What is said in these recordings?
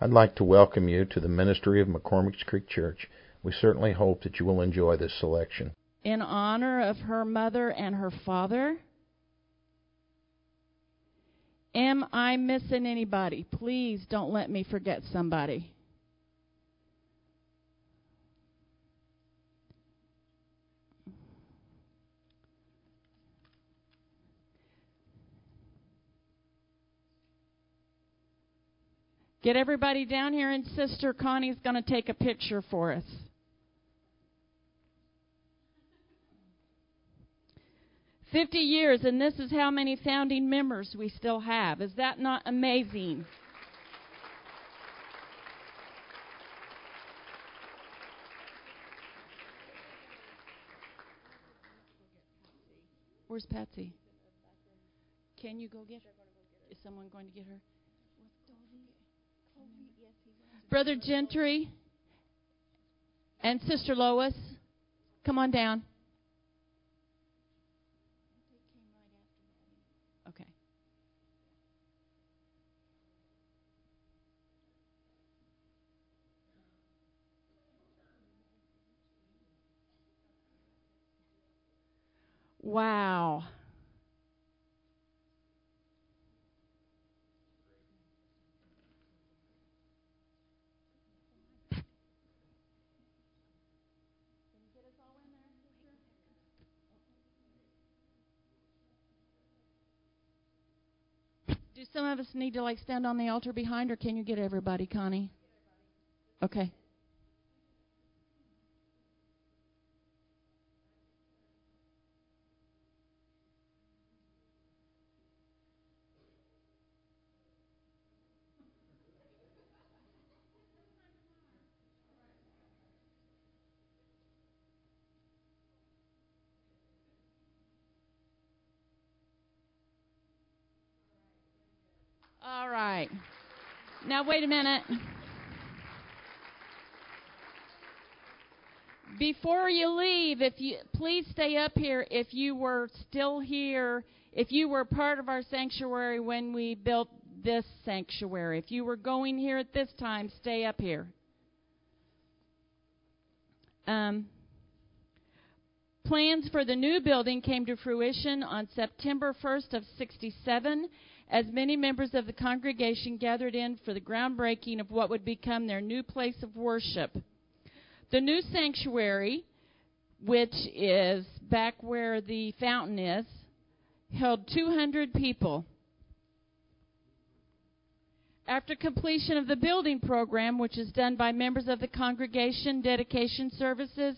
I'd like to welcome you to the ministry of McCormick's Creek Church. We certainly hope that you will enjoy this selection. In honor of her mother and her father. Am I missing anybody? Please don't let me forget somebody. Get everybody down here, and Sister Connie's going to take a picture for us. Fifty years, and this is how many founding members we still have. Is that not amazing? Where's Patsy? Can you go get her? Is someone going to get her? Brother Gentry and Sister Lois, come on down. Okay. Wow. Do some of us need to like stand on the altar behind, or can you get everybody, Connie? Okay. All right. Now, wait a minute. Before you leave, if you please stay up here if you were still here, if you were part of our sanctuary when we built this sanctuary. If you were going here at this time, stay up here. Um, plans for the new building came to fruition on September 1st of 67 as many members of the congregation gathered in for the groundbreaking of what would become their new place of worship. The new sanctuary, which is back where the fountain is, held 200 people. After completion of the building program, which is done by members of the congregation, dedication services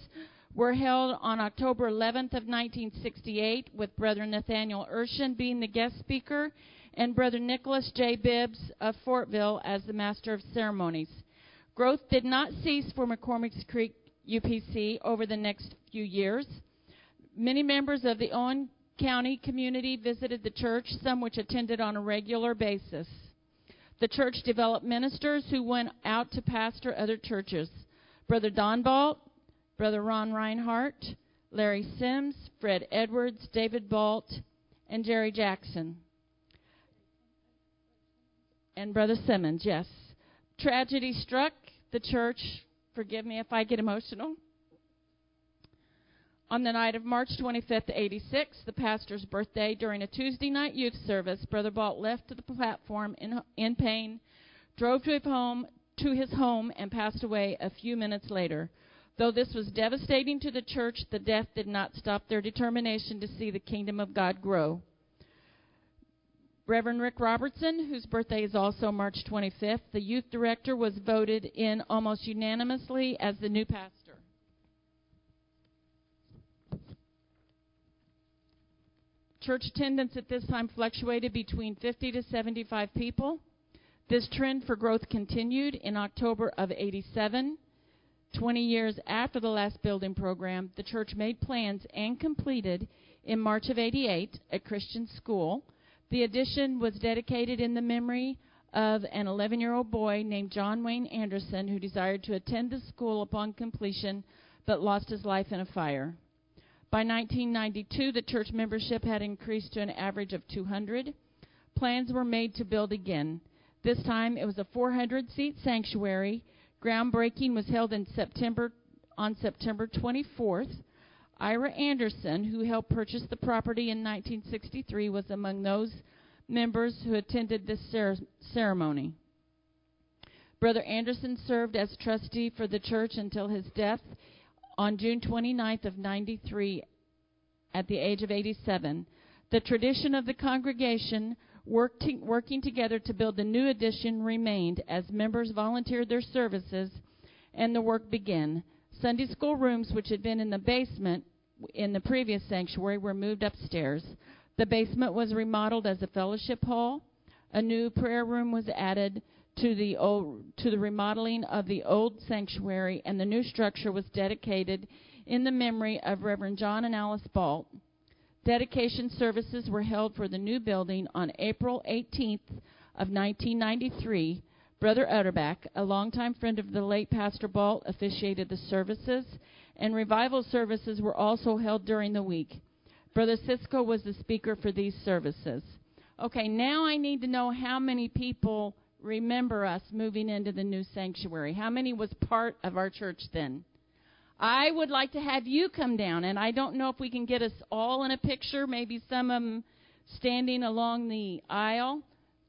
were held on October 11th of 1968 with Brother Nathaniel Urshan being the guest speaker and Brother Nicholas J. Bibbs of Fortville as the Master of Ceremonies. Growth did not cease for McCormick's Creek UPC over the next few years. Many members of the Owen County community visited the church, some which attended on a regular basis. The church developed ministers who went out to pastor other churches. Brother Don Balt, Brother Ron Reinhardt, Larry Sims, Fred Edwards, David Balt, and Jerry Jackson and Brother Simmons, yes. Tragedy struck the church. Forgive me if I get emotional. On the night of March 25th, 86, the pastor's birthday, during a Tuesday night youth service, Brother Balt left the platform in, in pain, drove to his home, to his home, and passed away a few minutes later. Though this was devastating to the church, the death did not stop their determination to see the kingdom of God grow. Reverend Rick Robertson, whose birthday is also March 25th, the youth director, was voted in almost unanimously as the new pastor. Church attendance at this time fluctuated between 50 to 75 people. This trend for growth continued in October of 87. 20 years after the last building program, the church made plans and completed in March of 88 a Christian school the addition was dedicated in the memory of an 11 year old boy named John Wayne Anderson who desired to attend the school upon completion but lost his life in a fire. By 1992, the church membership had increased to an average of 200. Plans were made to build again. This time it was a 400 seat sanctuary. Groundbreaking was held in September on September 24th. Ira Anderson, who helped purchase the property in 1963, was among those members who attended this cer- ceremony. Brother Anderson served as trustee for the church until his death on June 29th of 93 at the age of 87. The tradition of the congregation working, working together to build the new addition remained as members volunteered their services and the work began. Sunday school rooms, which had been in the basement in the previous sanctuary, were moved upstairs. The basement was remodeled as a fellowship hall. A new prayer room was added to the old, to the remodeling of the old sanctuary, and the new structure was dedicated in the memory of Reverend John and Alice Balt. Dedication services were held for the new building on April 18th of 1993. Brother Utterback, a longtime friend of the late Pastor Balt, officiated the services, and revival services were also held during the week. Brother Cisco was the speaker for these services. Okay, now I need to know how many people remember us moving into the new sanctuary. How many was part of our church then? I would like to have you come down, and I don't know if we can get us all in a picture, maybe some of them standing along the aisle.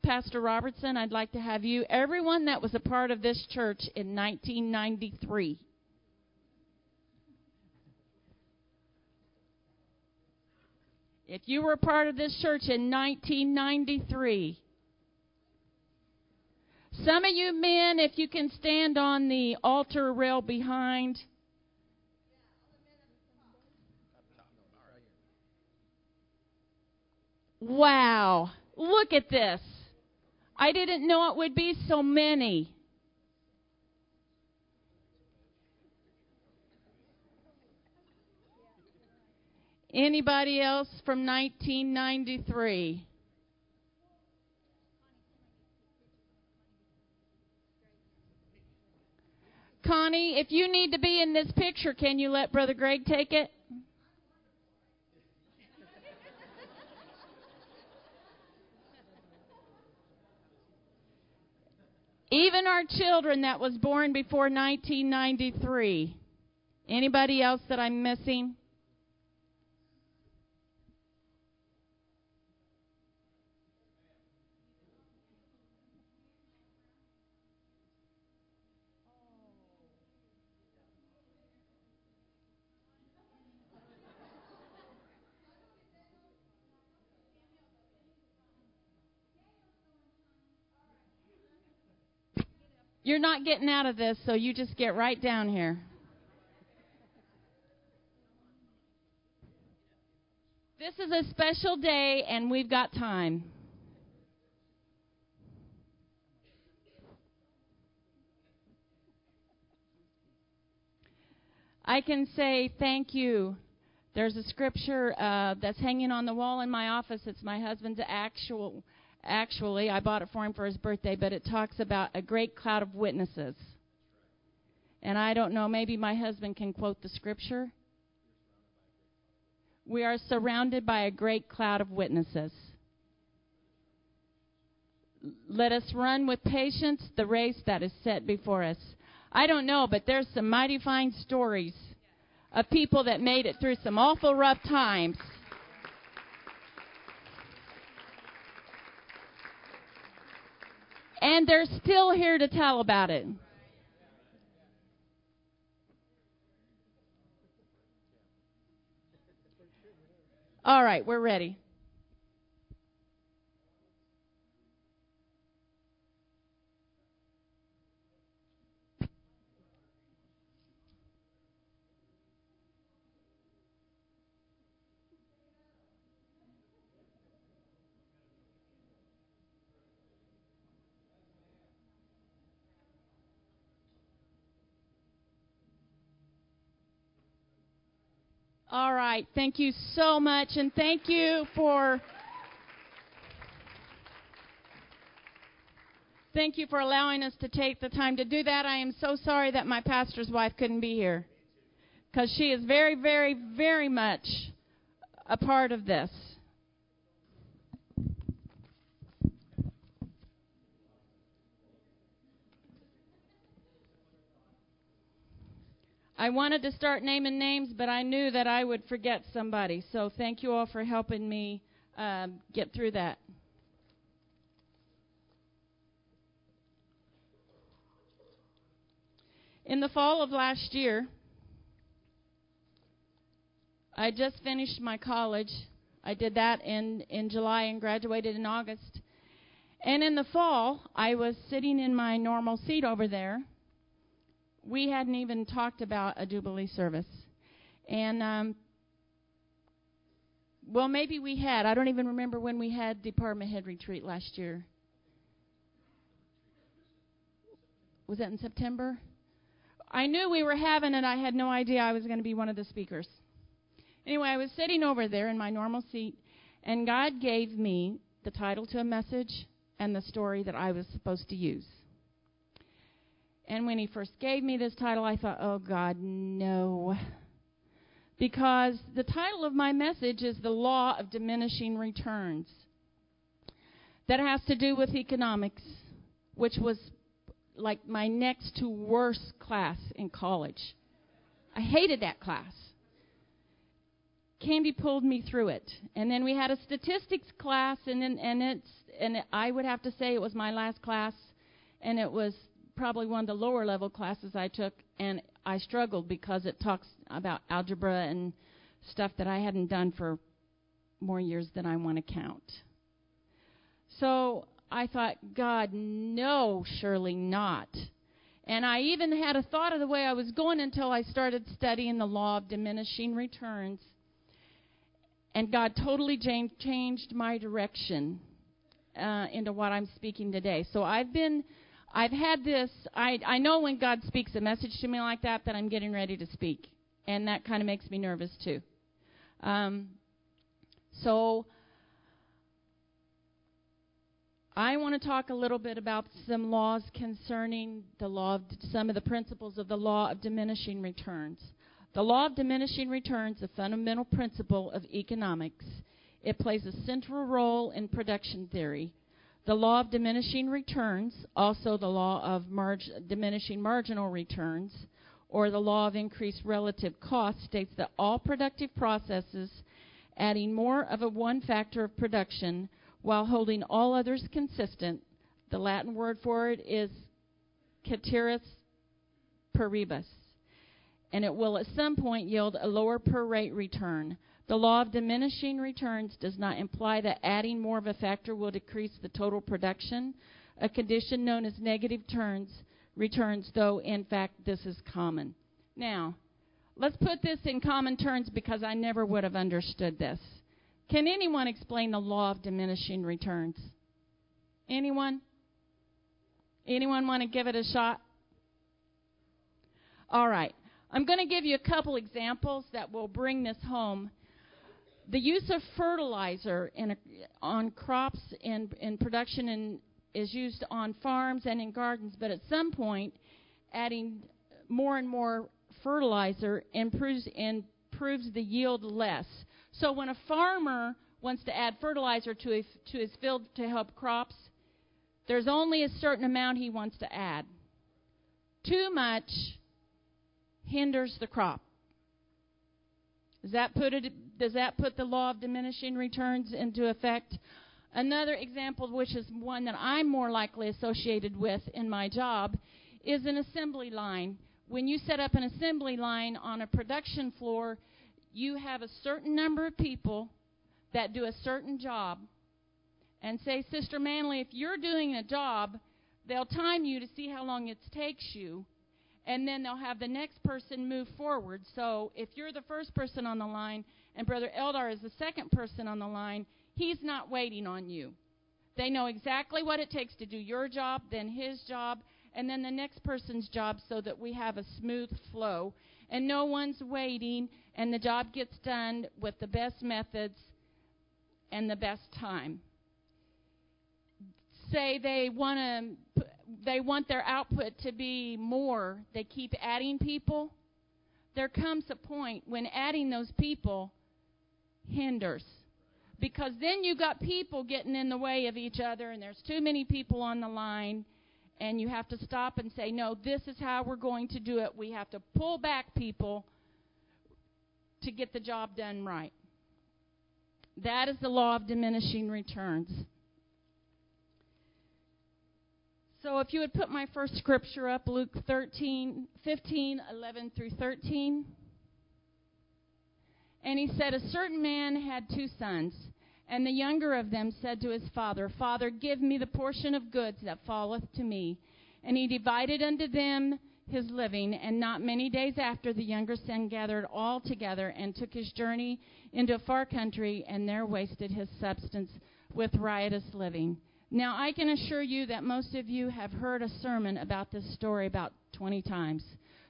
Pastor Robertson, I'd like to have you, everyone that was a part of this church in 1993. If you were a part of this church in 1993, some of you men, if you can stand on the altar rail behind, Wow. Look at this. I didn't know it would be so many. Anybody else from 1993? Connie, if you need to be in this picture, can you let Brother Greg take it? Even our children that was born before 1993. Anybody else that I'm missing? You're not getting out of this, so you just get right down here. This is a special day, and we've got time. I can say thank you. There's a scripture uh, that's hanging on the wall in my office. It's my husband's actual actually, I bought it for him for his birthday, but it talks about a great cloud of witnesses. And I don't know, maybe my husband can quote the scripture. We are surrounded by a great cloud of witnesses. Let us run with patience the race that is set before us. I don't know, but there's some mighty fine stories of people that made it through some awful rough times And they're still here to tell about it. All right, we're ready. All right. Thank you so much. And thank you for. Thank you for allowing us to take the time to do that. I am so sorry that my pastor's wife couldn't be here because she is very, very, very much a part of this. I wanted to start naming names, but I knew that I would forget somebody. So thank you all for helping me um, get through that. In the fall of last year, I just finished my college. I did that in, in July and graduated in August. And in the fall, I was sitting in my normal seat over there we hadn't even talked about a Jubilee service. And, um, well, maybe we had. I don't even remember when we had department head retreat last year. Was that in September? I knew we were having it. I had no idea I was going to be one of the speakers. Anyway, I was sitting over there in my normal seat, and God gave me the title to a message and the story that I was supposed to use. And when he first gave me this title, I thought, oh God, no. Because the title of my message is The Law of Diminishing Returns. That has to do with economics, which was like my next to worst class in college. I hated that class. Candy pulled me through it. And then we had a statistics class and and it's and I would have to say it was my last class and it was probably one of the lower level classes I took, and I struggled because it talks about algebra and stuff that I hadn't done for more years than I want to count. So I thought, God, no, surely not. And I even had a thought of the way I was going until I started studying the law of diminishing returns. And God totally changed my direction uh, into what I'm speaking today. So I've been I've had this, I, I know when God speaks a message to me like that, that I'm getting ready to speak. And that kind of makes me nervous too. Um, so, I want to talk a little bit about some laws concerning the law of some of the principles of the law of diminishing returns. The law of diminishing returns, is a fundamental principle of economics. It plays a central role in production theory the law of diminishing returns, also the law of marg- diminishing marginal returns, or the law of increased relative cost, states that all productive processes adding more of a one factor of production while holding all others consistent, the Latin word for it is ceteris paribus, and it will at some point yield a lower per rate return. The law of diminishing returns does not imply that adding more of a factor will decrease the total production, a condition known as negative turns, returns, though in fact this is common. Now, let's put this in common terms because I never would have understood this. Can anyone explain the law of diminishing returns? Anyone? Anyone want to give it a shot? All right. I'm going to give you a couple examples that will bring this home the use of fertilizer a, on crops in production is used on farms and in gardens, but at some point, adding more and more fertilizer improves, improves the yield less. So when a farmer wants to add fertilizer to, a, to his field to help crops, there's only a certain amount he wants to add. Too much hinders the crop. Does that put it does that put the law of diminishing returns into effect? Another example, which is one that I'm more likely associated with in my job, is an assembly line. When you set up an assembly line on a production floor, you have a certain number of people that do a certain job. And say, Sister Manley, if you're doing a job, they'll time you to see how long it takes you and then they'll have the next person move forward. So if you're the first person on the line and Brother Eldar is the second person on the line, he's not waiting on you. They know exactly what it takes to do your job, then his job, and then the next person's job so that we have a smooth flow. And no one's waiting, and the job gets done with the best methods and the best time. Say they want to they want their output to be more, they keep adding people. There comes a point when adding those people hinders. Because then you've got people getting in the way of each other, and there's too many people on the line, and you have to stop and say, no, this is how we're going to do it. We have to pull back people to get the job done right. That is the law of diminishing returns. So if you would put my first scripture up, Luke 13, 15, 11 through 13. And he said, A certain man had two sons, and the younger of them said to his father, Father, give me the portion of goods that falleth to me. And he divided unto them his living, and not many days after the younger son gathered all together and took his journey into a far country, and there wasted his substance with riotous living. Now, I can assure you that most of you have heard a sermon about this story about 20 times.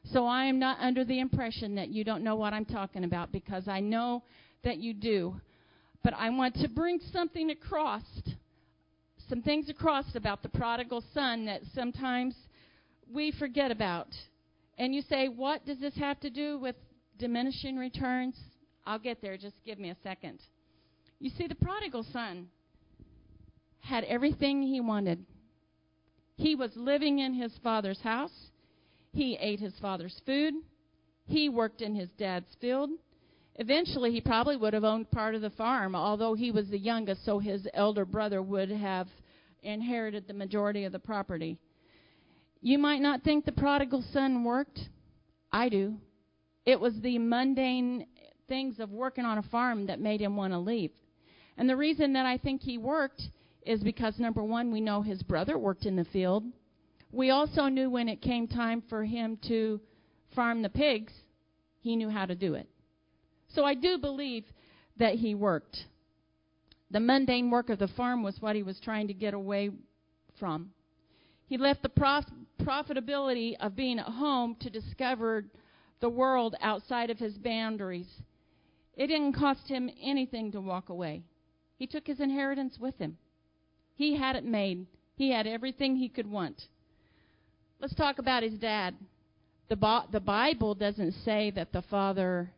So I am not under the impression that you don't know what I'm talking about because I know that you do. But I want to bring something across, some things across about the prodigal son that sometimes we forget about. And you say, what does this have to do with diminishing returns? I'll get there. Just give me a second. You see, the prodigal son had everything he wanted. He was living in his father's house. He ate his father's food. He worked in his dad's field. Eventually, he probably would have owned part of the farm, although he was the youngest, so his elder brother would have inherited the majority of the property. You might not think the prodigal son worked. I do. It was the mundane things of working on a farm that made him want to leave. And the reason that I think he worked is because number one, we know his brother worked in the field. We also knew when it came time for him to farm the pigs, he knew how to do it. So I do believe that he worked. The mundane work of the farm was what he was trying to get away from. He left the prof- profitability of being at home to discover the world outside of his boundaries. It didn't cost him anything to walk away. He took his inheritance with him. He had it made. He had everything he could want. Let's talk about his dad. The, Bo- the Bible doesn't say that the father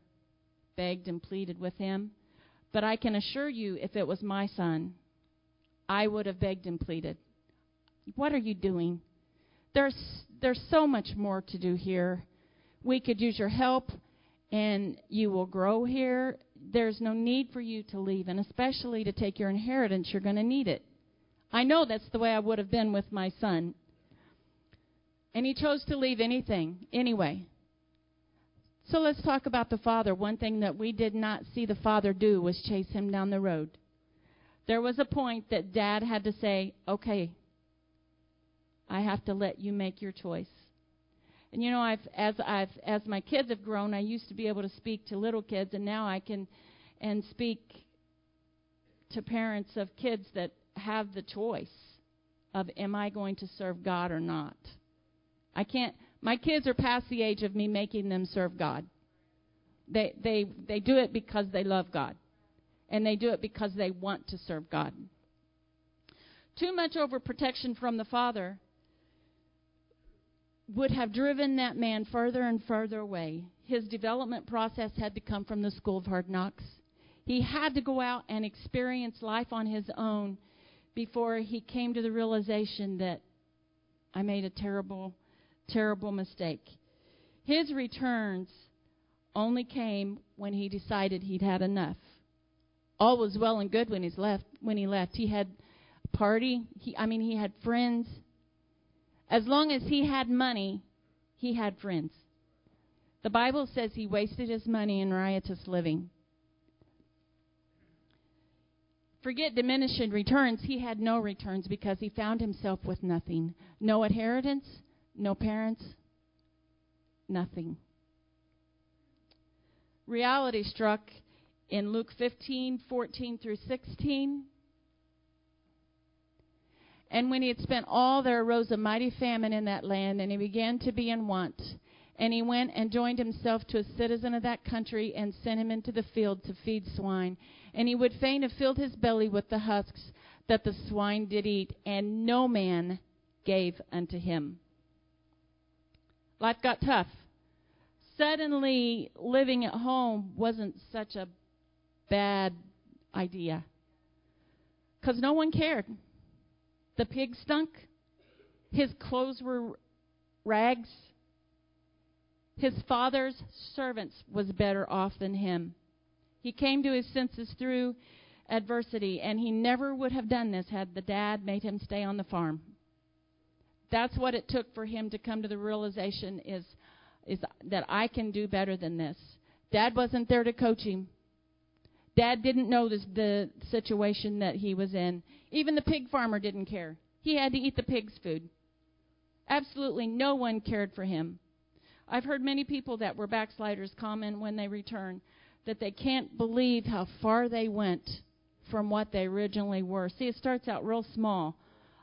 begged and pleaded with him, but I can assure you, if it was my son, I would have begged and pleaded. What are you doing? There's, there's so much more to do here. We could use your help, and you will grow here. There's no need for you to leave, and especially to take your inheritance, you're going to need it. I know that's the way I would have been with my son. And he chose to leave anything, anyway. So let's talk about the father. One thing that we did not see the father do was chase him down the road. There was a point that dad had to say, okay, I have to let you make your choice. And you know, I've as I've as my kids have grown, I used to be able to speak to little kids, and now I can and speak to parents of kids that have the choice of am I going to serve God or not. I can't my kids are past the age of me making them serve God. They they they do it because they love God. And they do it because they want to serve God. Too much overprotection from the father would have driven that man further and further away. His development process had to come from the school of hard knocks. He had to go out and experience life on his own before he came to the realization that I made a terrible, terrible mistake. His returns only came when he decided he'd had enough. All was well and good when he's left. When he left, he had a party. He, I mean, he had friends. As long as he had money, he had friends. The Bible says he wasted his money in riotous living. Forget diminishing returns. He had no returns because he found himself with nothing. No inheritance, no parents, nothing. Reality struck in Luke 15, 14 through 16. And when he had spent all, there arose a mighty famine in that land, and he began to be in want. And he went and joined himself to a citizen of that country, and sent him into the field to feed swine and he would fain have filled his belly with the husks that the swine did eat, and no man gave unto him. Life got tough. Suddenly, living at home wasn't such a bad idea. Because no one cared. The pig stunk. His clothes were rags. His father's servants was better off than him. He came to his senses through adversity, and he never would have done this had the dad made him stay on the farm. That's what it took for him to come to the realization is is that I can do better than this. Dad wasn't there to coach him. Dad didn't know this, the situation that he was in. Even the pig farmer didn't care. He had to eat the pig's food. Absolutely no one cared for him. I've heard many people that were backsliders comment when they return that they can't believe how far they went from what they originally were. See, it starts out real small.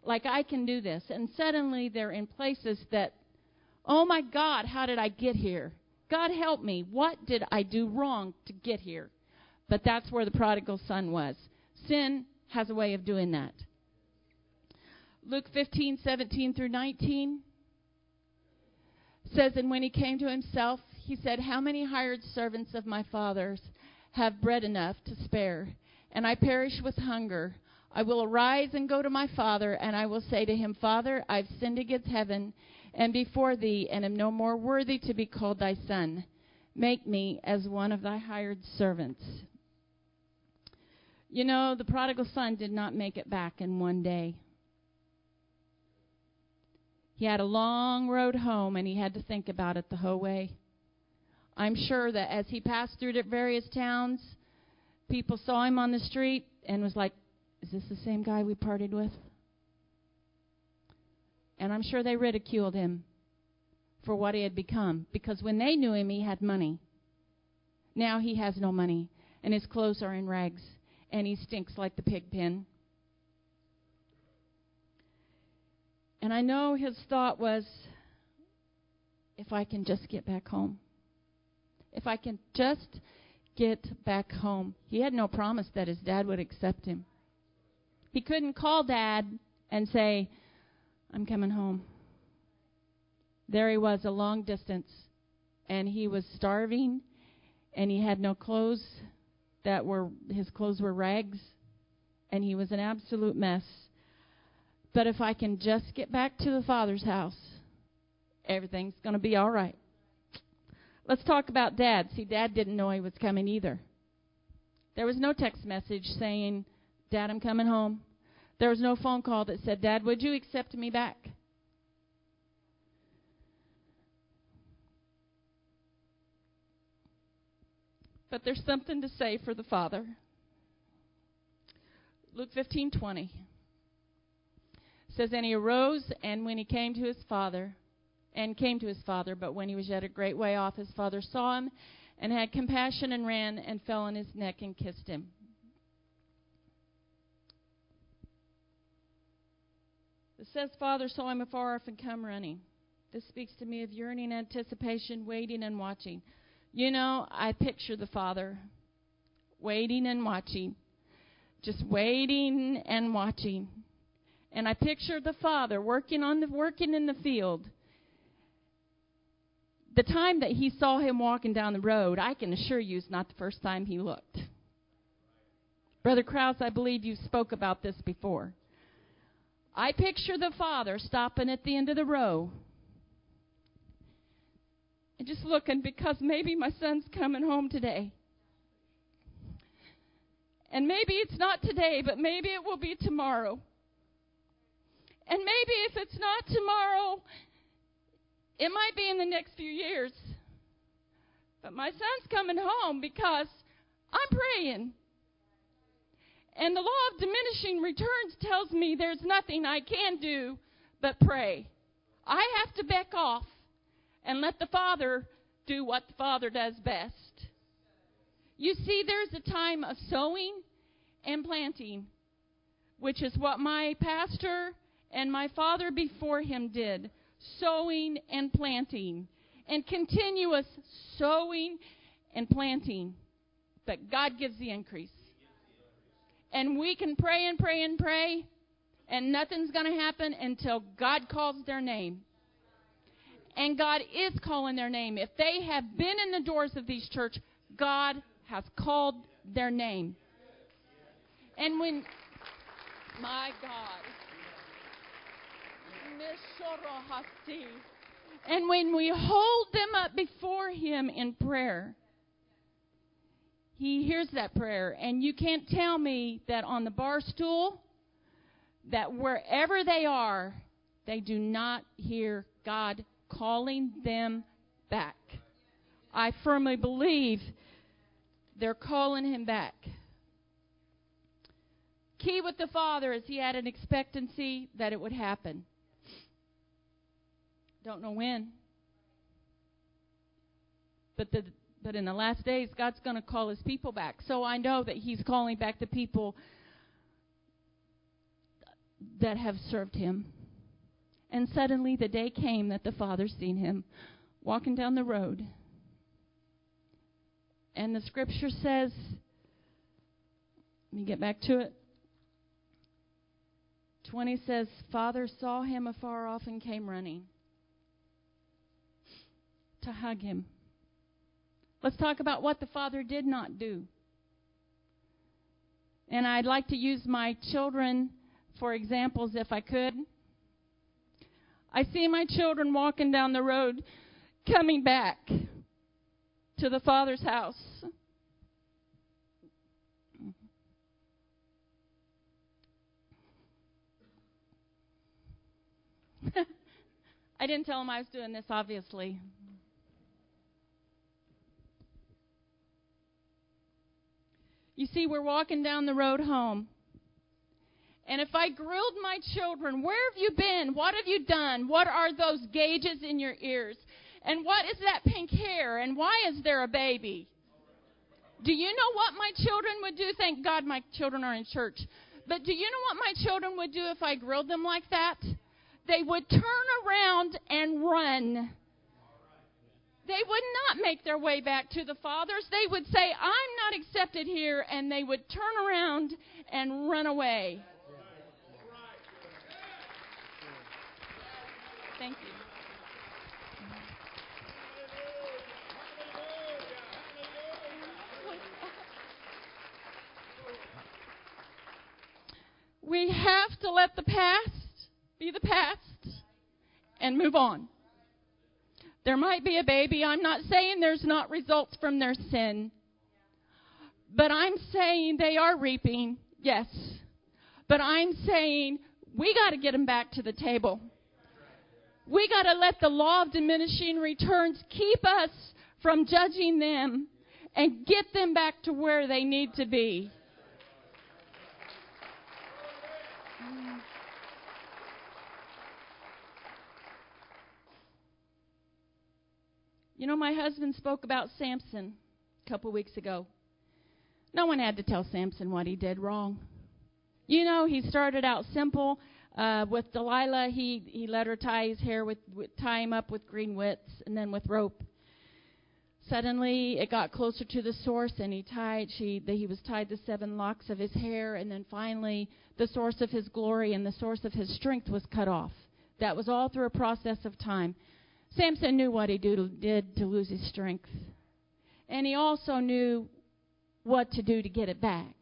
Like, I can do this. And suddenly they're in places that, oh my God, how did I get here? God help me. What did I do wrong to get here? But that's where the prodigal son was. Sin has a way of doing that. Luke 15, 17 through 19 says, And when he came to himself, he said, How many hired servants of my father's have bread enough to spare? And I perish with hunger. I will arise and go to my father, and I will say to him, Father, I've sinned against heaven and before thee, and am no more worthy to be called thy son. Make me as one of thy hired servants. You know, the prodigal son did not make it back in one day. He had a long road home and he had to think about it the whole way. I'm sure that as he passed through the various towns, people saw him on the street and was like, Is this the same guy we partied with? And I'm sure they ridiculed him for what he had become because when they knew him, he had money. Now he has no money and his clothes are in rags and he stinks like the pig pen. And I know his thought was if I can just get back home. If I can just get back home. He had no promise that his dad would accept him. He couldn't call dad and say, I'm coming home. There he was, a long distance, and he was starving, and he had no clothes, that were his clothes were rags and he was an absolute mess. But if I can just get back to the Father's house, everything's going to be all right. Let's talk about Dad. See, Dad didn't know he was coming either. There was no text message saying, Dad, I'm coming home. There was no phone call that said, Dad, would you accept me back? But there's something to say for the father. Luke 15:20 says, "And he arose, and when he came to his father, and came to his father, but when he was yet a great way off, his father saw him, and had compassion, and ran and fell on his neck and kissed him." It says, "Father saw him afar off and come running." This speaks to me of yearning, anticipation, waiting, and watching. You know, I picture the father waiting and watching, just waiting and watching. And I picture the father working on the working in the field. The time that he saw him walking down the road, I can assure you is not the first time he looked. Brother Krause, I believe you spoke about this before. I picture the father stopping at the end of the row and just looking because maybe my son's coming home today. And maybe it's not today, but maybe it will be tomorrow. And maybe if it's not tomorrow, it might be in the next few years. But my son's coming home because I'm praying. And the law of diminishing returns tells me there's nothing I can do but pray. I have to back off and let the Father do what the Father does best. You see, there's a time of sowing and planting, which is what my pastor and my father before him did sowing and planting, and continuous sowing and planting. But God gives the increase. And we can pray and pray and pray, and nothing's going to happen until God calls their name and God is calling their name. If they have been in the doors of these church, God has called their name. And when, my God. And when we hold them up before Him in prayer, He hears that prayer. And you can't tell me that on the bar stool, that wherever they are, they do not hear God calling them back. I firmly believe they're calling him back. Key with the Father is he had an expectancy that it would happen. Don't know when. But the but in the last days God's going to call his people back. So I know that he's calling back the people that have served him. And suddenly the day came that the father seen him walking down the road. And the scripture says, let me get back to it. 20 says, Father saw him afar off and came running to hug him. Let's talk about what the Father did not do. And I'd like to use my children for examples if I could. I see my children walking down the road, coming back to the Father's house. I didn't tell them I was doing this, obviously. You see, we're walking down the road home. And if I grilled my children, where have you been? What have you done? What are those gauges in your ears? And what is that pink hair? And why is there a baby? Do you know what my children would do? Thank God my children are in church. But do you know what my children would do if I grilled them like that? They would turn around and run. They would not make their way back to the fathers. They would say, I'm not accepted here, and they would turn around and run away. Thank you. We have to let the past be the past and move on. There might be a baby. I'm not saying there's not results from their sin. But I'm saying they are reaping, yes. But I'm saying we got to get them back to the table. We got to let the law of diminishing returns keep us from judging them and get them back to where they need to be. You know, my husband spoke about Samson a couple weeks ago. No one had to tell Samson what he did wrong. You know, he started out simple uh, with Delilah, he he let her tie his hair with, with tie him up with green withes and then with rope. Suddenly, it got closer to the source, and he tied she the, he was tied the seven locks of his hair, and then finally, the source of his glory and the source of his strength was cut off. That was all through a process of time. Samson knew what he did to lose his strength, and he also knew what to do to get it back.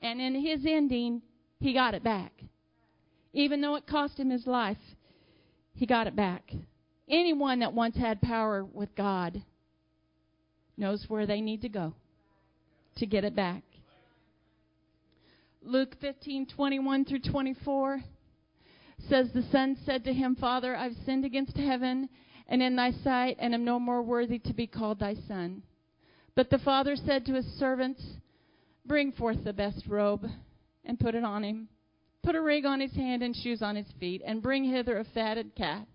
And in his ending, he got it back. Even though it cost him his life, he got it back. Anyone that once had power with God knows where they need to go to get it back. Luke 15:21 through 24 says the son said to him, "Father, I've sinned against heaven and in thy sight and am no more worthy to be called thy son." But the father said to his servants, "Bring forth the best robe and put it on him." Put a ring on his hand and shoes on his feet, and bring hither a fatted calf,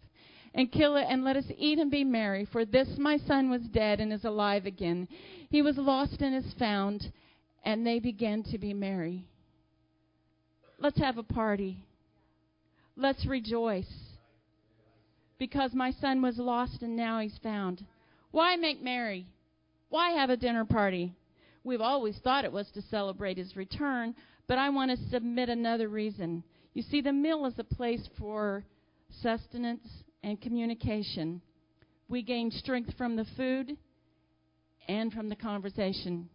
and kill it, and let us eat and be merry. For this my son was dead and is alive again. He was lost and is found. And they began to be merry. Let's have a party. Let's rejoice. Because my son was lost and now he's found. Why make merry? Why have a dinner party? We've always thought it was to celebrate his return, but I want to submit another reason. You see, the meal is a place for sustenance and communication. We gain strength from the food and from the conversation.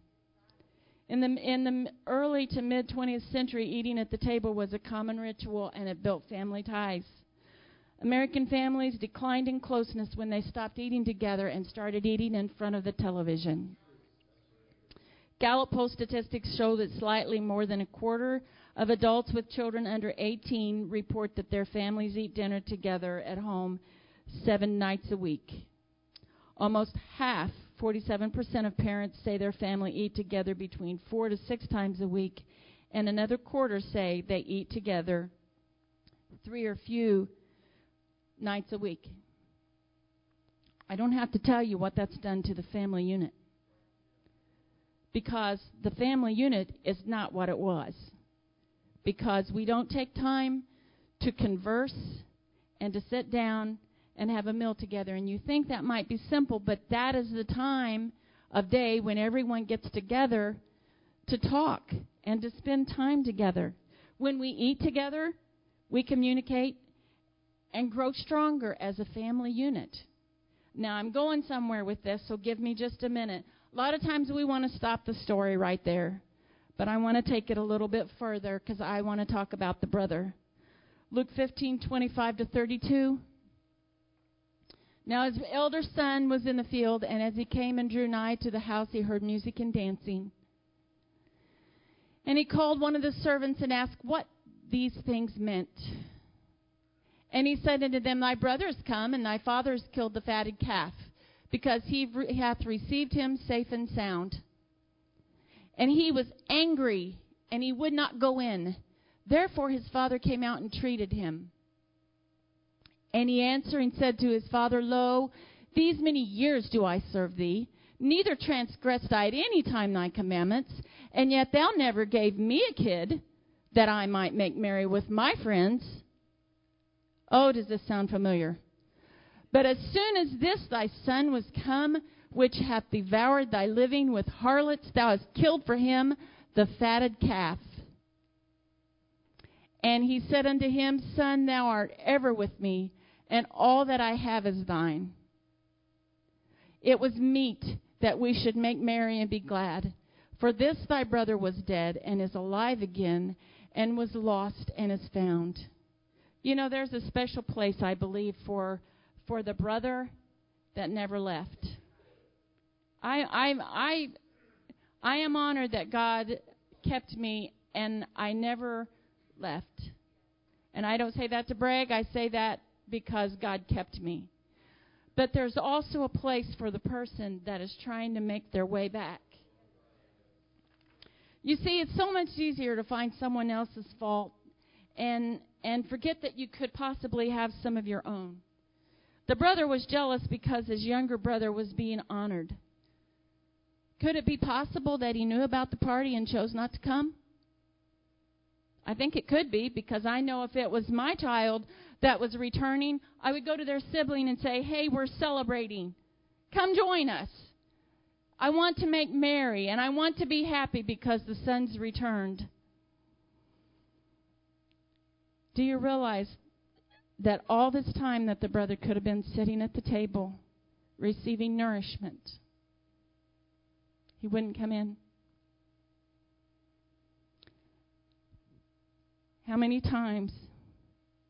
In the, in the early to mid 20th century, eating at the table was a common ritual and it built family ties. American families declined in closeness when they stopped eating together and started eating in front of the television. Gallup poll statistics show that slightly more than a quarter of adults with children under 18 report that their families eat dinner together at home seven nights a week. Almost half, 47% of parents say their family eat together between four to six times a week, and another quarter say they eat together three or few nights a week. I don't have to tell you what that's done to the family unit. Because the family unit is not what it was. Because we don't take time to converse and to sit down and have a meal together. And you think that might be simple, but that is the time of day when everyone gets together to talk and to spend time together. When we eat together, we communicate and grow stronger as a family unit. Now, I'm going somewhere with this, so give me just a minute. A lot of times we want to stop the story right there, but I want to take it a little bit further because I want to talk about the brother. Luke 15:25 to 32. Now his elder son was in the field, and as he came and drew nigh to the house, he heard music and dancing. And he called one of the servants and asked what these things meant. And he said unto them, Thy brother is come, and thy father has killed the fatted calf, because he hath received him safe and sound. And he was angry, and he would not go in. Therefore his father came out and treated him. And he answering said to his father, Lo, these many years do I serve thee, neither transgressed I at any time thy commandments, and yet thou never gave me a kid that I might make merry with my friends. Oh, does this sound familiar? But as soon as this thy son was come, which hath devoured thy living with harlots, thou hast killed for him the fatted calf. And he said unto him, Son, thou art ever with me and all that I have is thine. It was meet that we should make merry and be glad. For this thy brother was dead and is alive again, and was lost and is found. You know, there's a special place, I believe, for for the brother that never left. I I I I am honored that God kept me and I never left. And I don't say that to brag, I say that because God kept me. But there's also a place for the person that is trying to make their way back. You see, it's so much easier to find someone else's fault and and forget that you could possibly have some of your own. The brother was jealous because his younger brother was being honored. Could it be possible that he knew about the party and chose not to come? I think it could be because I know if it was my child that was returning, I would go to their sibling and say, Hey, we're celebrating. Come join us. I want to make merry and I want to be happy because the son's returned. Do you realize that all this time that the brother could have been sitting at the table receiving nourishment, he wouldn't come in? How many times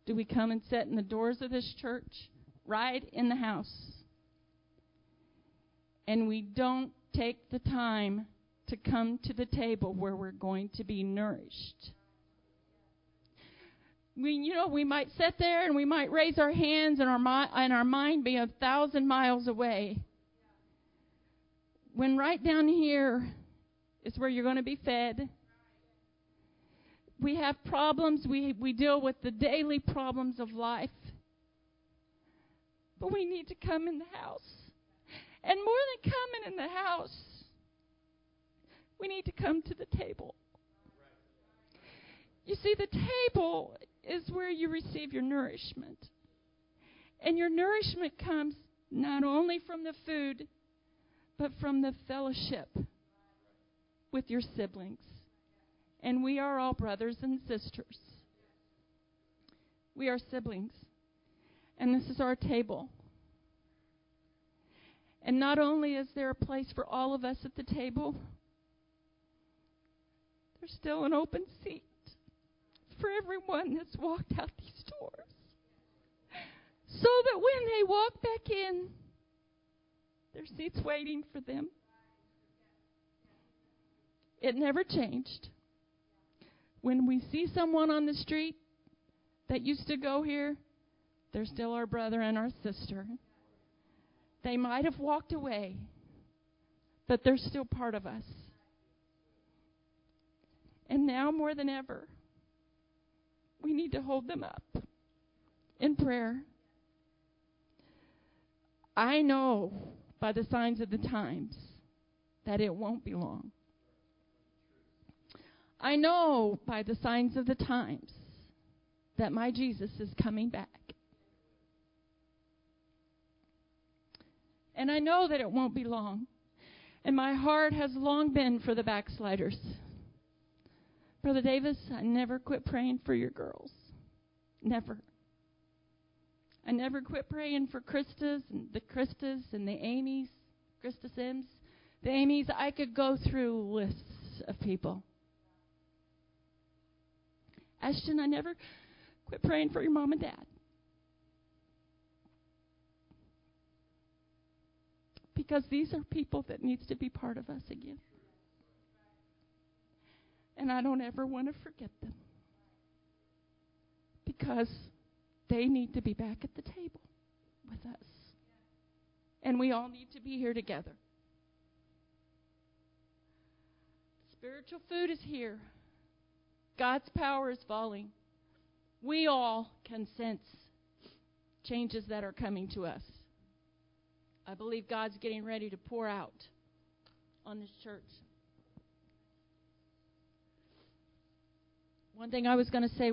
do we come and sit in the doors of this church, right in the house, and we don't take the time to come to the table where we're going to be nourished? We, you know, we might sit there and we might raise our hands and our, mi- and our mind be a thousand miles away. When right down here is where you're going to be fed, we have problems. We, we deal with the daily problems of life. But we need to come in the house. And more than coming in the house, we need to come to the table. You see, the table is where you receive your nourishment. And your nourishment comes not only from the food, but from the fellowship with your siblings and we are all brothers and sisters. We are siblings. And this is our table. And not only is there a place for all of us at the table, there's still an open seat for everyone that's walked out these doors. so that when they walk back in, their seats waiting for them. It never changed. When we see someone on the street that used to go here, they're still our brother and our sister. They might have walked away, but they're still part of us. And now more than ever, we need to hold them up in prayer. I know by the signs of the times that it won't be long. I know by the signs of the times that my Jesus is coming back. And I know that it won't be long. And my heart has long been for the backsliders. Brother Davis, I never quit praying for your girls. Never. I never quit praying for Krista's and the Krista's and the Amy's, Krista Sims, the Amy's. I could go through lists of people. Ashton, I never quit praying for your mom and dad. Because these are people that needs to be part of us again. And I don't ever want to forget them. Because they need to be back at the table with us. And we all need to be here together. Spiritual food is here. God's power is falling. We all can sense changes that are coming to us. I believe God's getting ready to pour out on this church. One thing I was going to say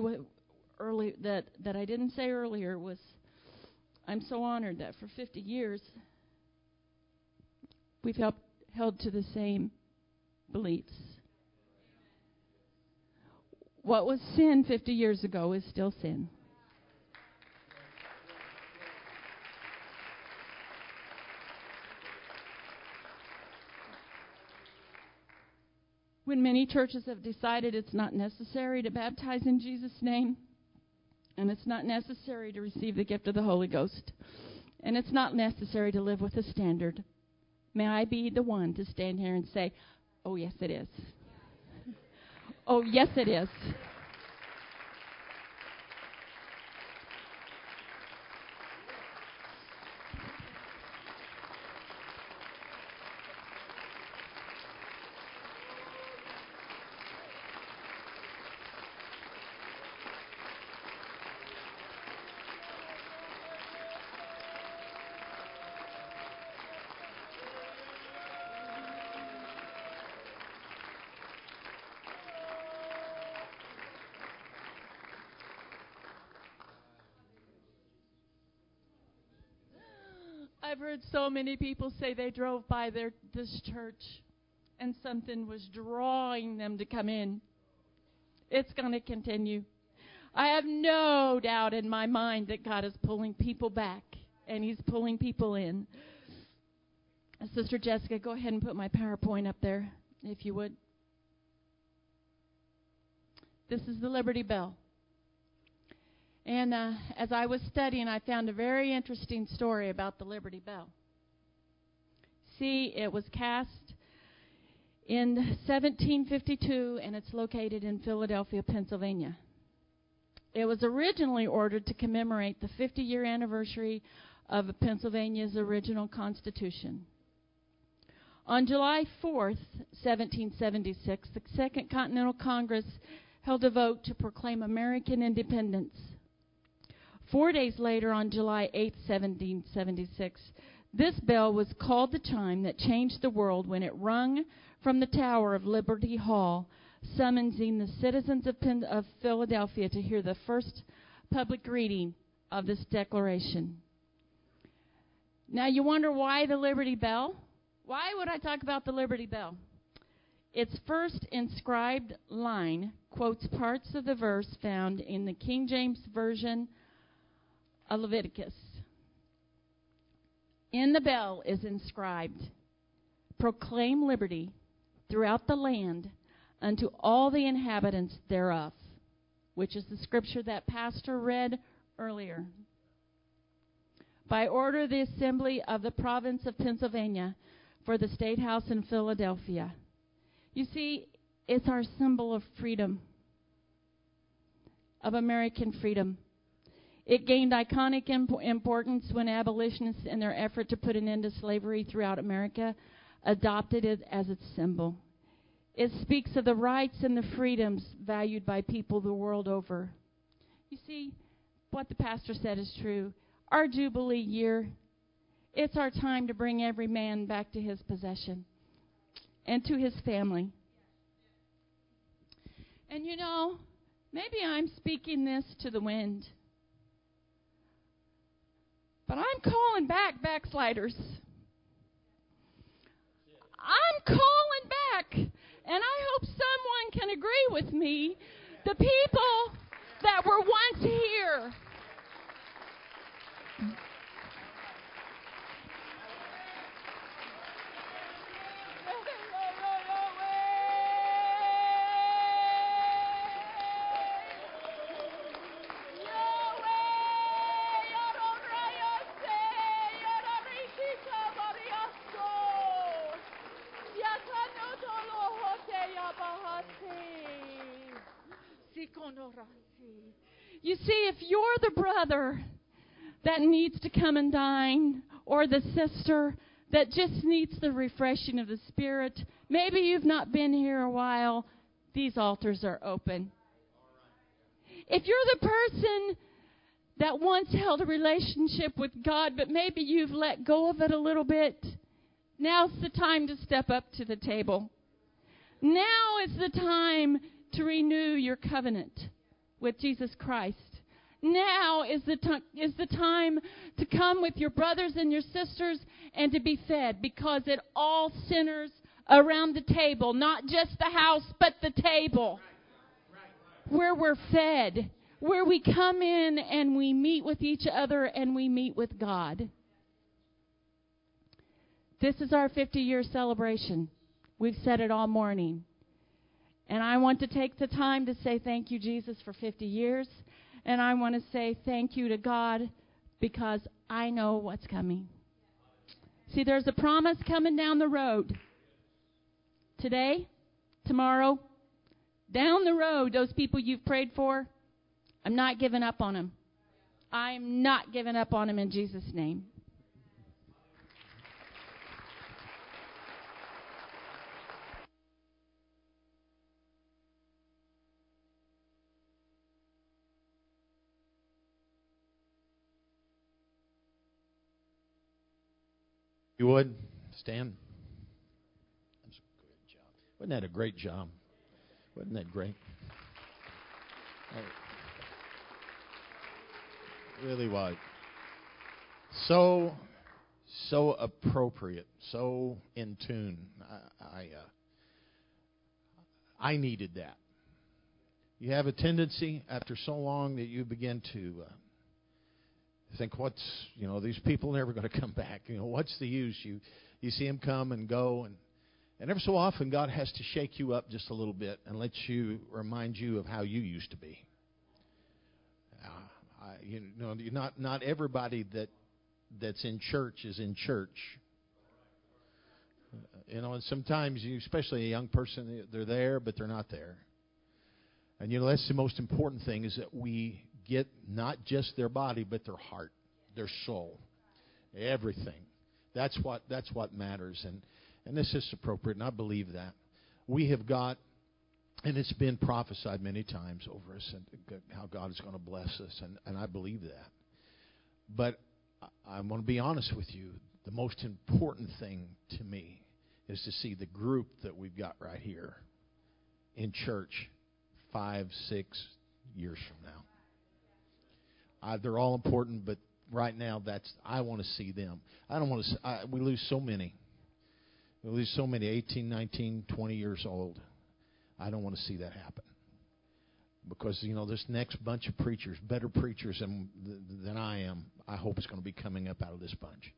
early that that I didn't say earlier was I'm so honored that for 50 years we've helped, held to the same beliefs. What was sin 50 years ago is still sin. when many churches have decided it's not necessary to baptize in Jesus' name, and it's not necessary to receive the gift of the Holy Ghost, and it's not necessary to live with a standard, may I be the one to stand here and say, Oh, yes, it is. Oh, yes, it is. Heard so many people say they drove by their this church and something was drawing them to come in. It's going to continue. I have no doubt in my mind that God is pulling people back and He's pulling people in. Sister Jessica, go ahead and put my PowerPoint up there, if you would. This is the Liberty Bell. And uh, as I was studying, I found a very interesting story about the Liberty Bell. See, it was cast in 1752 and it's located in Philadelphia, Pennsylvania. It was originally ordered to commemorate the 50 year anniversary of Pennsylvania's original Constitution. On July 4, 1776, the Second Continental Congress held a vote to proclaim American independence. Four days later, on July 8, 1776, this bell was called the chime that changed the world when it rung from the tower of Liberty Hall, summoning the citizens of, Penn- of Philadelphia to hear the first public reading of this declaration. Now, you wonder why the Liberty Bell? Why would I talk about the Liberty Bell? Its first inscribed line quotes parts of the verse found in the King James Version of Leviticus. In the bell is inscribed, Proclaim liberty throughout the land unto all the inhabitants thereof, which is the scripture that Pastor read earlier. by order of the Assembly of the Province of Pennsylvania for the State House in Philadelphia. You see, it's our symbol of freedom, of American freedom. It gained iconic imp- importance when abolitionists, in their effort to put an end to slavery throughout America, adopted it as its symbol. It speaks of the rights and the freedoms valued by people the world over. You see, what the pastor said is true. Our Jubilee year, it's our time to bring every man back to his possession and to his family. And you know, maybe I'm speaking this to the wind. But I'm calling back backsliders. I'm calling back. And I hope someone can agree with me. The people that were once here. Brother that needs to come and dine, or the sister that just needs the refreshing of the Spirit, maybe you've not been here a while, these altars are open. If you're the person that once held a relationship with God, but maybe you've let go of it a little bit, now's the time to step up to the table. Now is the time to renew your covenant with Jesus Christ. Now is the, t- is the time to come with your brothers and your sisters and to be fed because it all centers around the table, not just the house, but the table where we're fed, where we come in and we meet with each other and we meet with God. This is our 50 year celebration. We've said it all morning. And I want to take the time to say thank you, Jesus, for 50 years. And I want to say thank you to God because I know what's coming. See, there's a promise coming down the road. Today, tomorrow, down the road, those people you've prayed for, I'm not giving up on them. I'm not giving up on them in Jesus' name. You would stand. That's a good job. Wasn't that a great job? Wasn't that great? Really was. So, so appropriate, so in tune. I, I, uh, I needed that. You have a tendency after so long that you begin to uh, think what's you know these people are never going to come back. You know what's the use? You you see them come and go and and every so often god has to shake you up just a little bit and let you remind you of how you used to be. Uh, I, you know not not everybody that that's in church is in church. You know and sometimes you especially a young person they're there but they're not there. And you know that's the most important thing is that we get not just their body, but their heart, their soul, everything. That's what that's what matters, and and this is appropriate, and I believe that we have got, and it's been prophesied many times over us, and how God is going to bless us, and and I believe that. But I, I want to be honest with you. The most important thing to me is to see the group that we've got right here in church five, six years from now. Uh, they're all important, but right now, that's I want to see them. I don't want to. I, we lose so many. We lose so many 18, 19, 20 years old. I don't want to see that happen because you know this next bunch of preachers, better preachers than than I am, I hope is going to be coming up out of this bunch.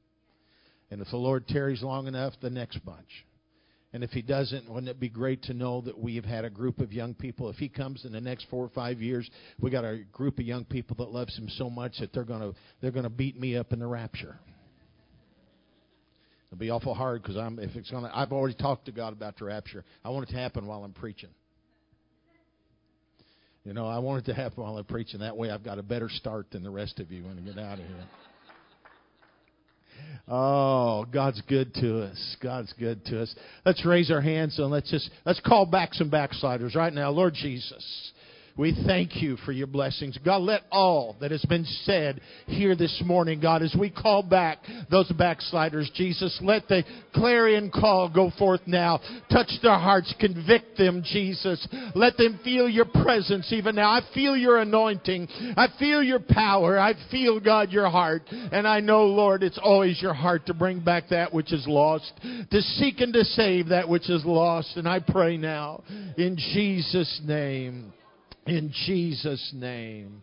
And if the Lord tarries long enough, the next bunch. And if he doesn't, wouldn't it be great to know that we have had a group of young people? If he comes in the next four or five years, we got a group of young people that loves him so much that they're gonna they're gonna beat me up in the rapture. It'll be awful hard because I'm if it's gonna. I've already talked to God about the rapture. I want it to happen while I'm preaching. You know, I want it to happen while I'm preaching. That way, I've got a better start than the rest of you when I get out of here. Oh, God's good to us. God's good to us. Let's raise our hands and let's just let's call back some backsliders right now. Lord Jesus, we thank you for your blessings. God, let all that has been said here this morning, God, as we call back those backsliders, Jesus, let the clarion call go forth now. Touch their hearts, convict them, Jesus. Let them feel your presence even now. I feel your anointing. I feel your power. I feel, God, your heart. And I know, Lord, it's always your heart to bring back that which is lost, to seek and to save that which is lost. And I pray now, in Jesus' name. In Jesus' name.